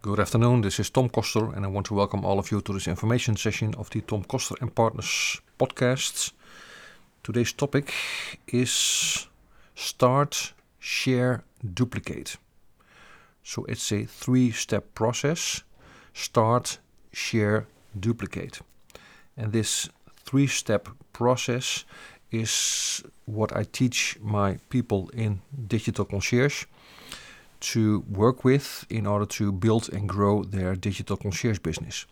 Good afternoon, this is Tom Koster, and I want to welcome all of you to this information session of the Tom Koster and Partners podcasts. Today's topic is Start, Share, Duplicate. So it's a three step process start, share, duplicate. And this three step process is what I teach my people in Digital Concierge to work with in order to build and grow their digital concierge business.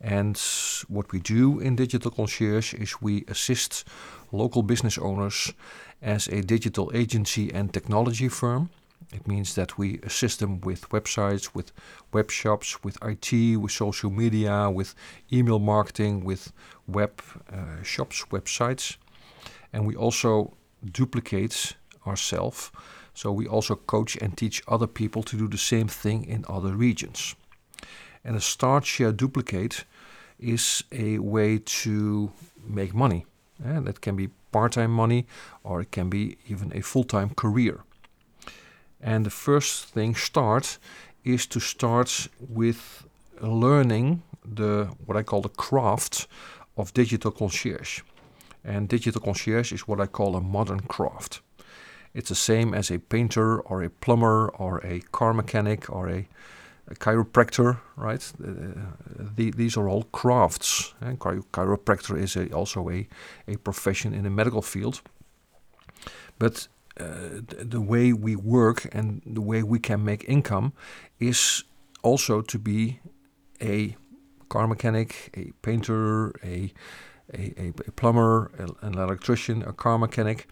And what we do in Digital Concierge is we assist local business owners as a digital agency and technology firm. It means that we assist them with websites, with web shops, with IT, with social media, with email marketing, with web uh, shops, websites. And we also duplicate ourselves so we also coach and teach other people to do the same thing in other regions. And a start, share, duplicate is a way to make money. And that can be part time money or it can be even a full time career. And the first thing, start, is to start with learning the what I call the craft of digital concierge. And digital concierge is what I call a modern craft. It's the same as a painter or a plumber or a car mechanic or a, a chiropractor, right? Uh, the, these are all crafts. And chiropractor is a, also a, a profession in the medical field. But uh, the, the way we work and the way we can make income is also to be a car mechanic, a painter, a, a, a plumber, an electrician, a car mechanic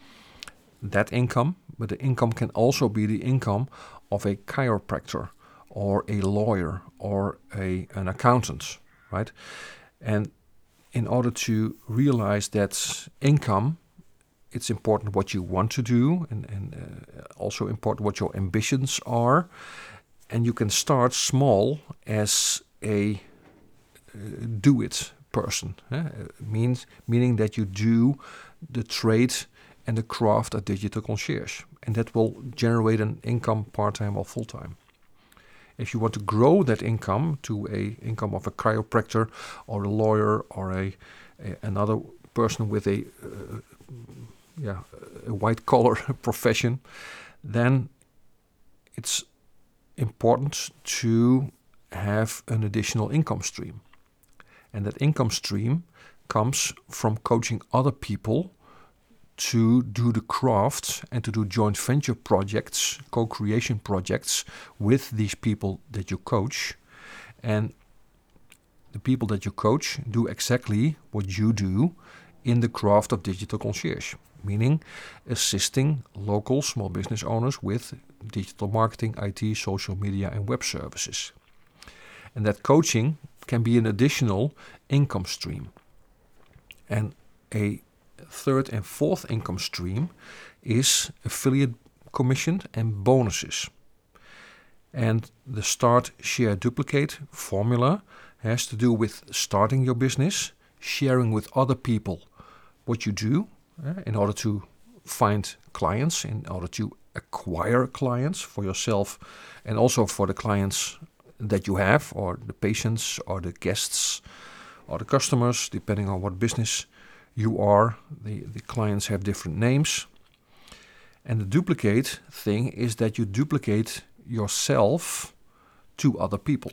that income, but the income can also be the income of a chiropractor or a lawyer or a, an accountant, right? And in order to realize that income, it's important what you want to do and, and uh, also important what your ambitions are. And you can start small as a uh, do it person, eh? means, meaning that you do the trade and the craft a digital concierge. And that will generate an income part-time or full-time. If you want to grow that income to a income of a chiropractor or a lawyer or a, a another person with a uh, yeah a white collar profession, then it's important to have an additional income stream. And that income stream comes from coaching other people to do the craft and to do joint venture projects, co creation projects with these people that you coach. And the people that you coach do exactly what you do in the craft of digital concierge, meaning assisting local small business owners with digital marketing, IT, social media, and web services. And that coaching can be an additional income stream. And a third and fourth income stream is affiliate commission and bonuses. And the start, share, duplicate formula has to do with starting your business, sharing with other people what you do uh, in order to find clients, in order to acquire clients for yourself and also for the clients that you have, or the patients, or the guests, or the customers, depending on what business you are. The, the clients have different names. And the duplicate thing is that you duplicate yourself to other people.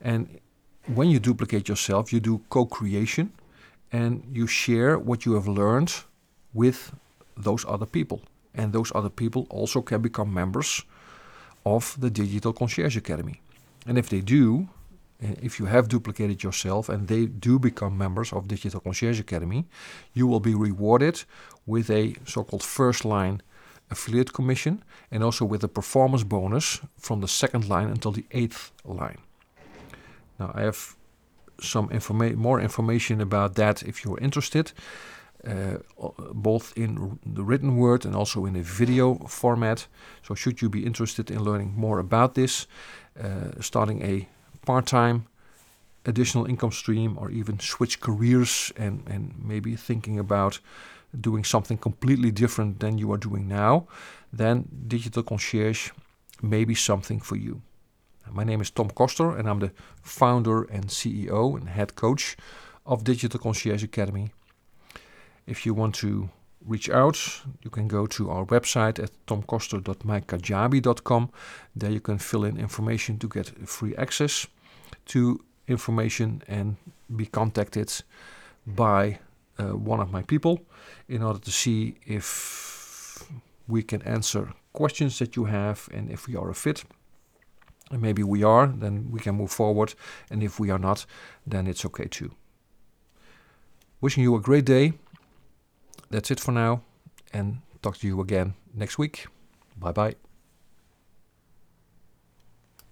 And when you duplicate yourself, you do co creation and you share what you have learned with those other people. And those other people also can become members of the Digital Concierge Academy. And if they do, if you have duplicated yourself and they do become members of Digital Concierge Academy, you will be rewarded with a so-called first line affiliate commission and also with a performance bonus from the second line until the eighth line. Now I have some informa- more information about that if you're interested, uh, both in the written word and also in a video format. So should you be interested in learning more about this, uh, starting a part-time additional income stream or even switch careers and, and maybe thinking about doing something completely different than you are doing now, then digital concierge may be something for you. My name is Tom Koster, and I'm the founder and CEO and head coach of Digital Concierge Academy. If you want to reach out, you can go to our website at tomkoster.mykajabi.com. There you can fill in information to get free access to information and be contacted by uh, one of my people in order to see if we can answer questions that you have and if we are a fit. And maybe we are, then we can move forward. And if we are not, then it's okay too. Wishing you a great day. That's it for now. And talk to you again next week. Bye bye.